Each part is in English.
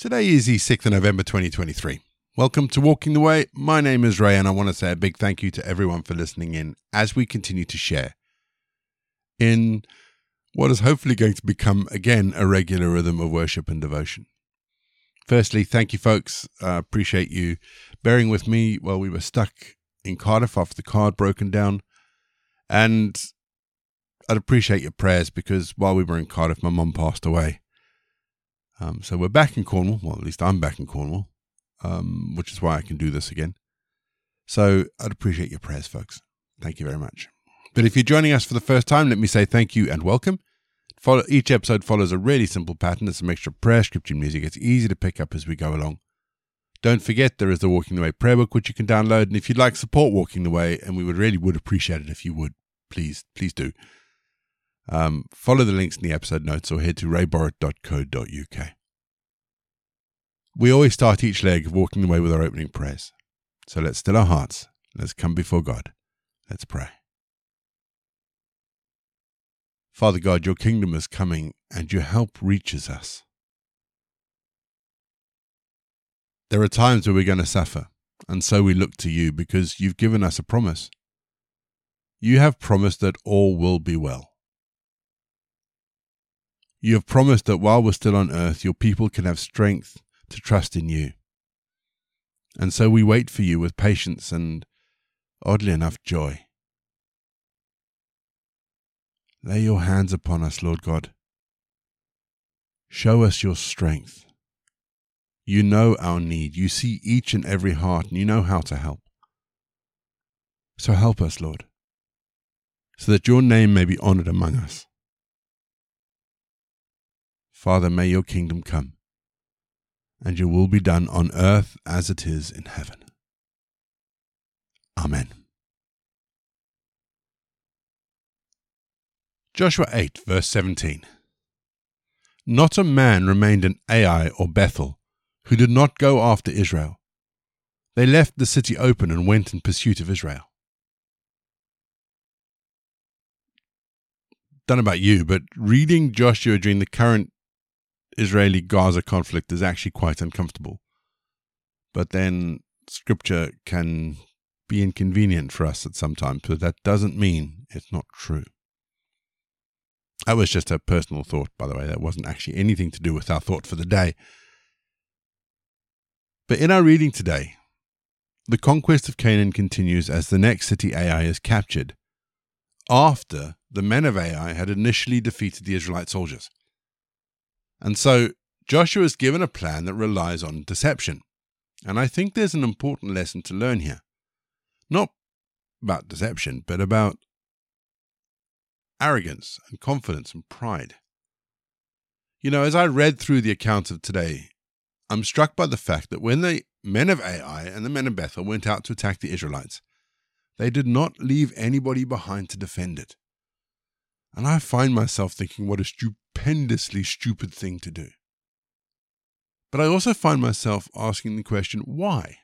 Today is the 6th of November 2023. Welcome to Walking the Way. My name is Ray, and I want to say a big thank you to everyone for listening in as we continue to share in what is hopefully going to become again a regular rhythm of worship and devotion. Firstly, thank you, folks. I appreciate you bearing with me while we were stuck in Cardiff after the car broken down. And I'd appreciate your prayers because while we were in Cardiff, my mum passed away. Um, so we're back in Cornwall. Well, at least I'm back in Cornwall, um, which is why I can do this again. So I'd appreciate your prayers, folks. Thank you very much. But if you're joining us for the first time, let me say thank you and welcome. Follow, each episode follows a really simple pattern. It's a mixture of prayer, scripture, music. It's easy to pick up as we go along. Don't forget there is the Walking the Way prayer book, which you can download. And if you'd like support Walking the Way, and we would really would appreciate it if you would, please, please do. Um, follow the links in the episode notes or head to rayborrett.co.uk. We always start each leg of walking the way with our opening prayers. So let's still our hearts. Let's come before God. Let's pray. Father God, your kingdom is coming and your help reaches us. There are times where we're going to suffer, and so we look to you because you've given us a promise. You have promised that all will be well. You have promised that while we're still on earth, your people can have strength to trust in you. And so we wait for you with patience and, oddly enough, joy. Lay your hands upon us, Lord God. Show us your strength. You know our need. You see each and every heart, and you know how to help. So help us, Lord, so that your name may be honored among us. Father, may your kingdom come, and your will be done on earth as it is in heaven. Amen. Joshua 8, verse 17. Not a man remained in Ai or Bethel who did not go after Israel. They left the city open and went in pursuit of Israel. Don't know about you, but reading Joshua during the current Israeli Gaza conflict is actually quite uncomfortable. But then scripture can be inconvenient for us at some times, but that doesn't mean it's not true. That was just a personal thought, by the way. That wasn't actually anything to do with our thought for the day. But in our reading today, the conquest of Canaan continues as the next city Ai is captured, after the men of Ai had initially defeated the Israelite soldiers. And so Joshua is given a plan that relies on deception. And I think there's an important lesson to learn here. Not about deception, but about arrogance and confidence and pride. You know, as I read through the accounts of today, I'm struck by the fact that when the men of Ai and the men of Bethel went out to attack the Israelites, they did not leave anybody behind to defend it. And I find myself thinking, what a stupendously stupid thing to do. But I also find myself asking the question, why?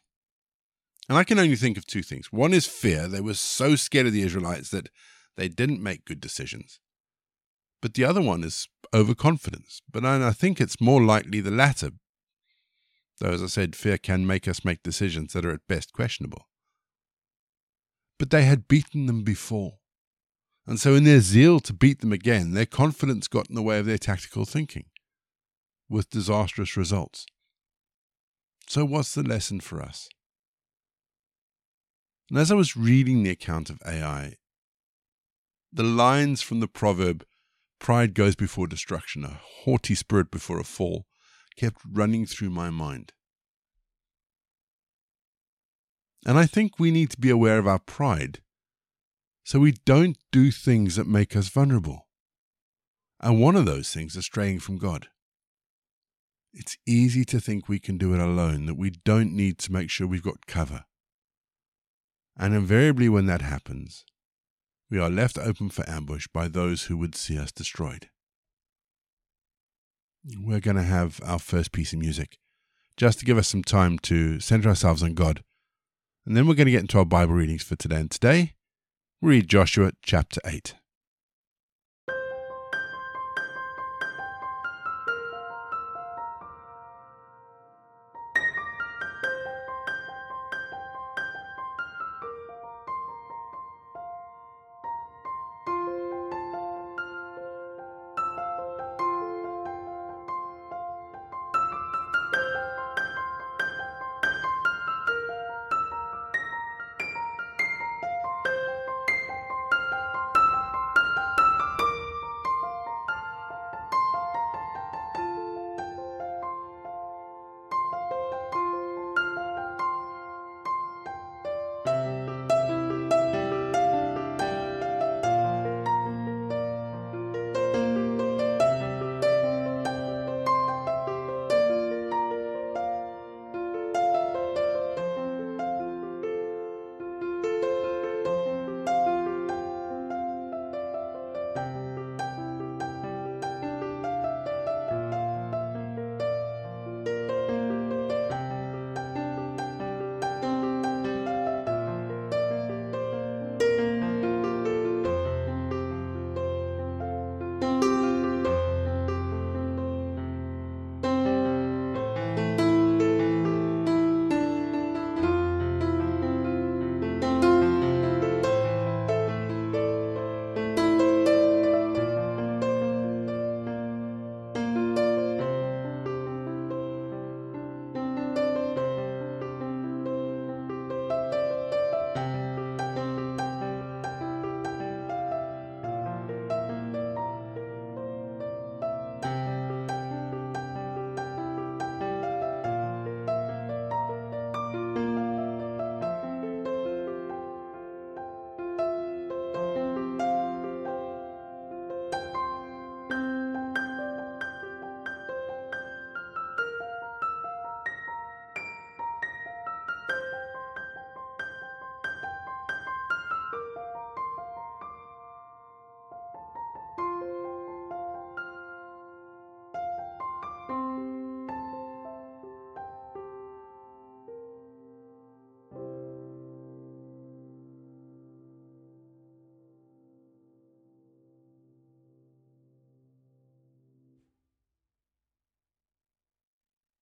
And I can only think of two things. One is fear. They were so scared of the Israelites that they didn't make good decisions. But the other one is overconfidence. But I think it's more likely the latter. Though, as I said, fear can make us make decisions that are at best questionable. But they had beaten them before. And so, in their zeal to beat them again, their confidence got in the way of their tactical thinking, with disastrous results. So, what's the lesson for us? And as I was reading the account of Ai, the lines from the proverb, pride goes before destruction, a haughty spirit before a fall, kept running through my mind. And I think we need to be aware of our pride so we don't do things that make us vulnerable. And one of those things is straying from God. It's easy to think we can do it alone, that we don't need to make sure we've got cover. And invariably, when that happens, we are left open for ambush by those who would see us destroyed. We're going to have our first piece of music just to give us some time to center ourselves on God. And then we're going to get into our Bible readings for today. And today, Read Joshua chapter 8.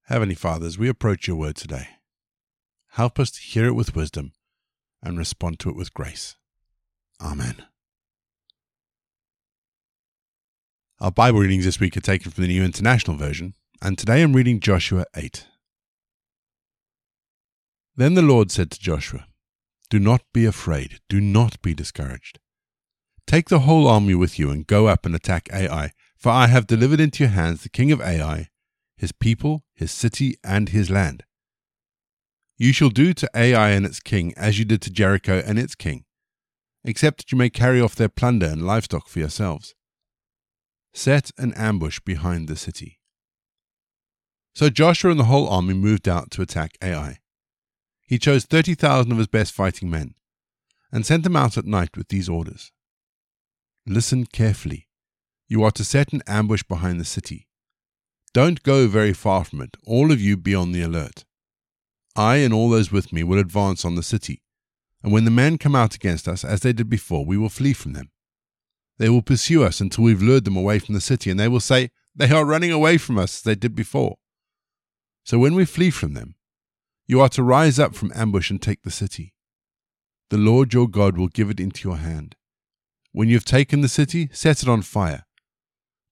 Heavenly Father, as we approach your word today, help us to hear it with wisdom and respond to it with grace. Amen. Our Bible readings this week are taken from the New International Version, and today I'm reading Joshua 8. Then the Lord said to Joshua, Do not be afraid, do not be discouraged. Take the whole army with you and go up and attack Ai, for I have delivered into your hands the king of Ai his people, his city, and his land. You shall do to Ai and its king as you did to Jericho and its king, except that you may carry off their plunder and livestock for yourselves. Set an ambush behind the city. So Joshua and the whole army moved out to attack Ai. He chose 30,000 of his best fighting men and sent them out at night with these orders Listen carefully. You are to set an ambush behind the city. Don't go very far from it, all of you be on the alert. I and all those with me will advance on the city, and when the men come out against us, as they did before, we will flee from them. They will pursue us until we've lured them away from the city, and they will say, They are running away from us as they did before. So when we flee from them, you are to rise up from ambush and take the city. The Lord your God will give it into your hand. When you have taken the city, set it on fire.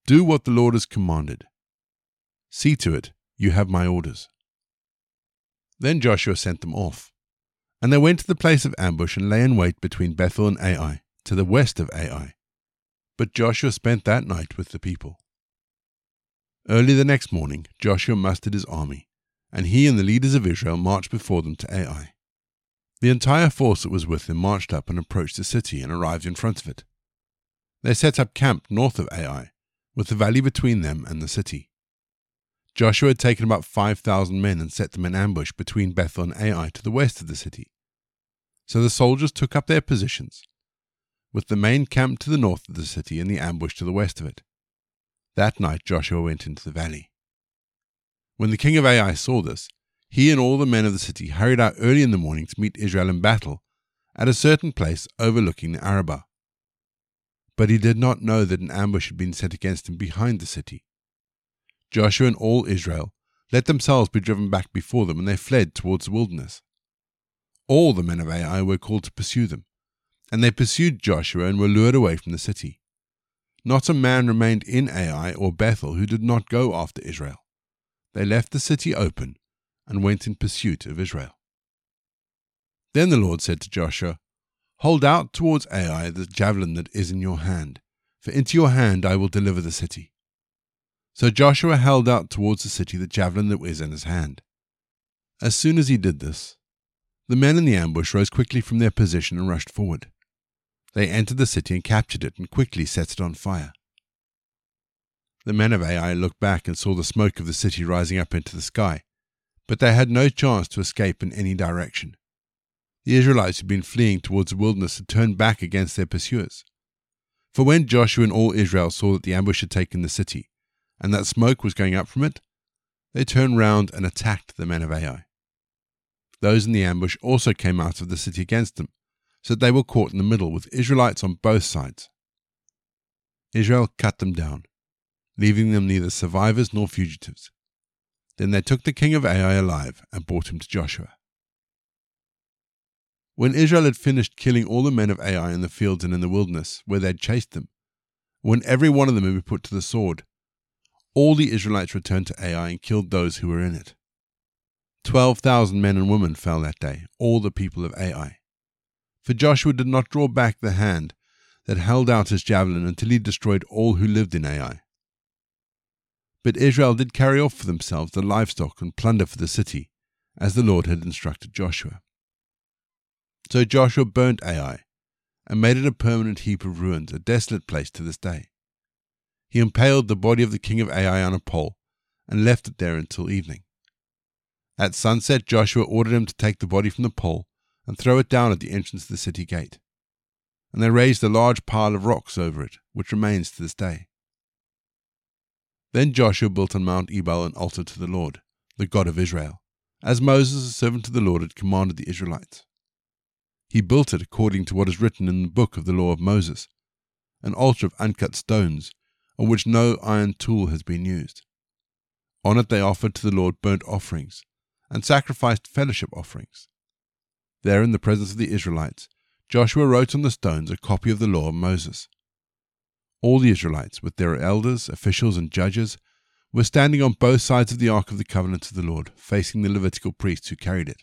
Do what the Lord has commanded. See to it, you have my orders. Then Joshua sent them off. And they went to the place of ambush and lay in wait between Bethel and Ai, to the west of Ai. But Joshua spent that night with the people. Early the next morning, Joshua mustered his army, and he and the leaders of Israel marched before them to Ai. The entire force that was with him marched up and approached the city and arrived in front of it. They set up camp north of Ai, with the valley between them and the city. Joshua had taken about 5,000 men and set them in ambush between Bethel and Ai to the west of the city. So the soldiers took up their positions, with the main camp to the north of the city and the ambush to the west of it. That night Joshua went into the valley. When the king of Ai saw this, he and all the men of the city hurried out early in the morning to meet Israel in battle at a certain place overlooking the Arabah. But he did not know that an ambush had been set against him behind the city. Joshua and all Israel let themselves be driven back before them, and they fled towards the wilderness. All the men of Ai were called to pursue them, and they pursued Joshua and were lured away from the city. Not a man remained in Ai or Bethel who did not go after Israel. They left the city open and went in pursuit of Israel. Then the Lord said to Joshua, Hold out towards Ai the javelin that is in your hand, for into your hand I will deliver the city. So Joshua held out towards the city the javelin that was in his hand. As soon as he did this, the men in the ambush rose quickly from their position and rushed forward. They entered the city and captured it and quickly set it on fire. The men of Ai looked back and saw the smoke of the city rising up into the sky, but they had no chance to escape in any direction. The Israelites who had been fleeing towards the wilderness had turned back against their pursuers. For when Joshua and all Israel saw that the ambush had taken the city, and that smoke was going up from it, they turned round and attacked the men of Ai. Those in the ambush also came out of the city against them, so that they were caught in the middle with Israelites on both sides. Israel cut them down, leaving them neither survivors nor fugitives. Then they took the king of Ai alive and brought him to Joshua. When Israel had finished killing all the men of Ai in the fields and in the wilderness, where they had chased them, when every one of them had been put to the sword, all the Israelites returned to Ai and killed those who were in it. Twelve thousand men and women fell that day, all the people of Ai. For Joshua did not draw back the hand that held out his javelin until he destroyed all who lived in Ai. But Israel did carry off for themselves the livestock and plunder for the city, as the Lord had instructed Joshua. So Joshua burnt Ai, and made it a permanent heap of ruins, a desolate place to this day. He impaled the body of the king of Ai on a pole and left it there until evening. At sunset, Joshua ordered him to take the body from the pole and throw it down at the entrance of the city gate. And they raised a large pile of rocks over it, which remains to this day. Then Joshua built on Mount Ebal an altar to the Lord, the God of Israel, as Moses, the servant of the Lord, had commanded the Israelites. He built it according to what is written in the book of the law of Moses, an altar of uncut stones on which no iron tool has been used. On it they offered to the Lord burnt offerings and sacrificed fellowship offerings. There, in the presence of the Israelites, Joshua wrote on the stones a copy of the law of Moses. All the Israelites, with their elders, officials, and judges, were standing on both sides of the Ark of the Covenant of the Lord, facing the Levitical priests who carried it.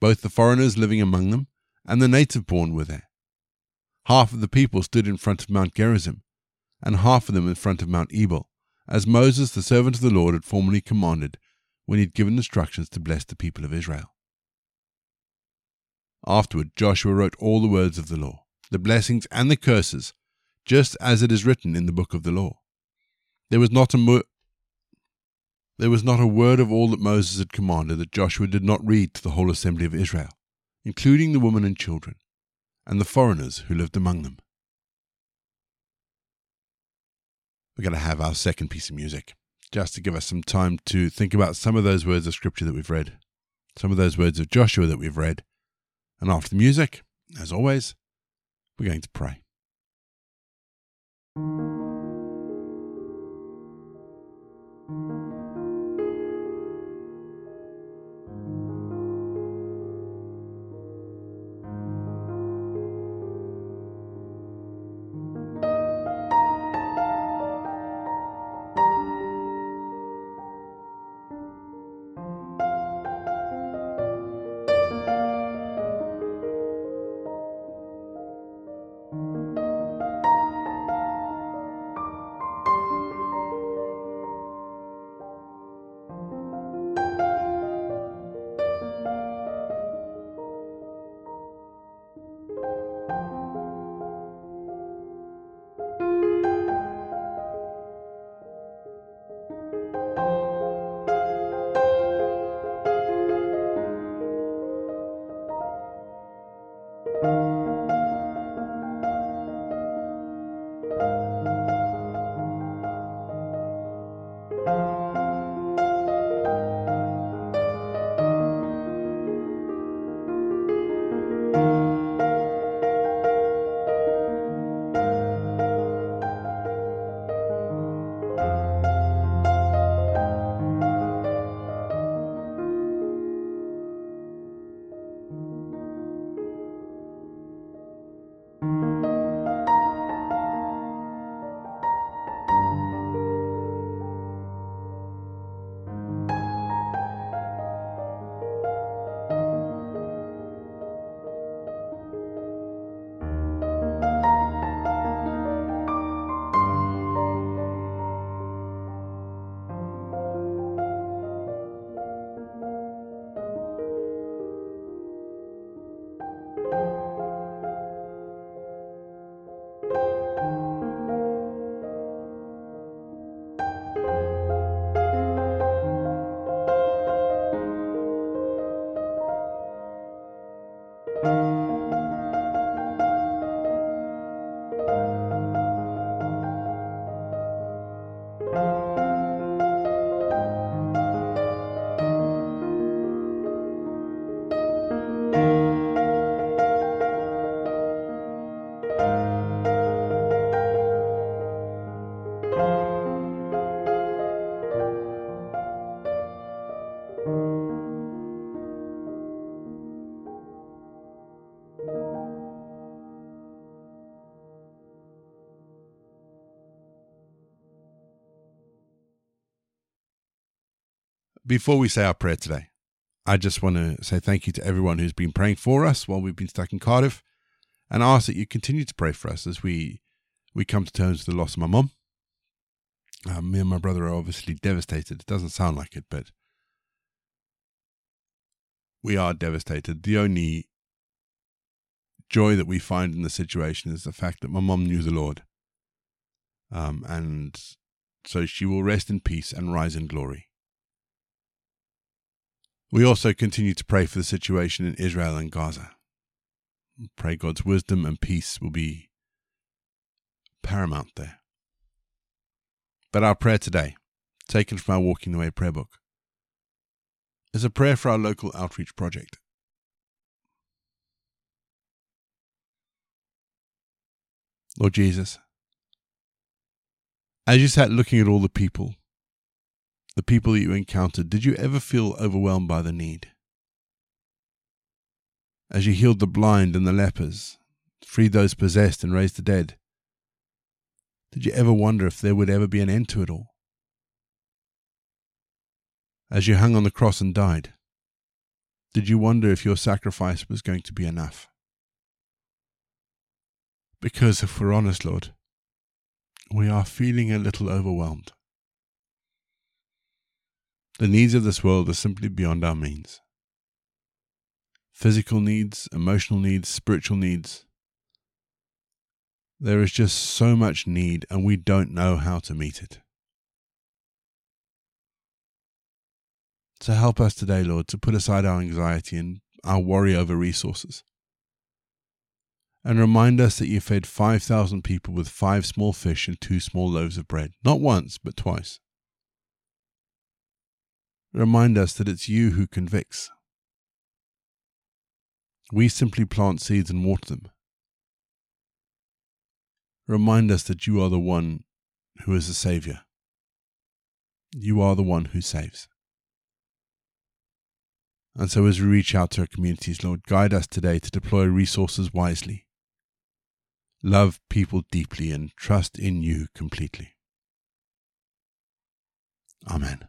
Both the foreigners living among them and the native born were there. Half of the people stood in front of Mount Gerizim, and half of them in front of Mount Ebal, as Moses, the servant of the Lord, had formerly commanded when he had given instructions to bless the people of Israel. Afterward, Joshua wrote all the words of the law, the blessings and the curses, just as it is written in the book of the law. There was not a mo- there was not a word of all that Moses had commanded that Joshua did not read to the whole assembly of Israel, including the women and children, and the foreigners who lived among them. We're going to have our second piece of music, just to give us some time to think about some of those words of scripture that we've read, some of those words of Joshua that we've read. And after the music, as always, we're going to pray. Before we say our prayer today, I just want to say thank you to everyone who's been praying for us while we've been stuck in Cardiff and ask that you continue to pray for us as we we come to terms with the loss of my mom. Uh, me and my brother are obviously devastated. It doesn't sound like it, but we are devastated. The only joy that we find in the situation is the fact that my mom knew the Lord. Um, and so she will rest in peace and rise in glory. We also continue to pray for the situation in Israel and Gaza. Pray God's wisdom and peace will be paramount there. But our prayer today, taken from our Walking the Way prayer book, is a prayer for our local outreach project. Lord Jesus, as you sat looking at all the people the people that you encountered, did you ever feel overwhelmed by the need? As you healed the blind and the lepers, freed those possessed, and raised the dead, did you ever wonder if there would ever be an end to it all? As you hung on the cross and died, did you wonder if your sacrifice was going to be enough? Because if we're honest, Lord, we are feeling a little overwhelmed. The needs of this world are simply beyond our means. Physical needs, emotional needs, spiritual needs. There is just so much need, and we don't know how to meet it. So help us today, Lord, to put aside our anxiety and our worry over resources and remind us that you fed 5,000 people with five small fish and two small loaves of bread, not once, but twice. Remind us that it's you who convicts. We simply plant seeds and water them. Remind us that you are the one who is the Saviour. You are the one who saves. And so, as we reach out to our communities, Lord, guide us today to deploy resources wisely love people deeply, and trust in you completely. Amen.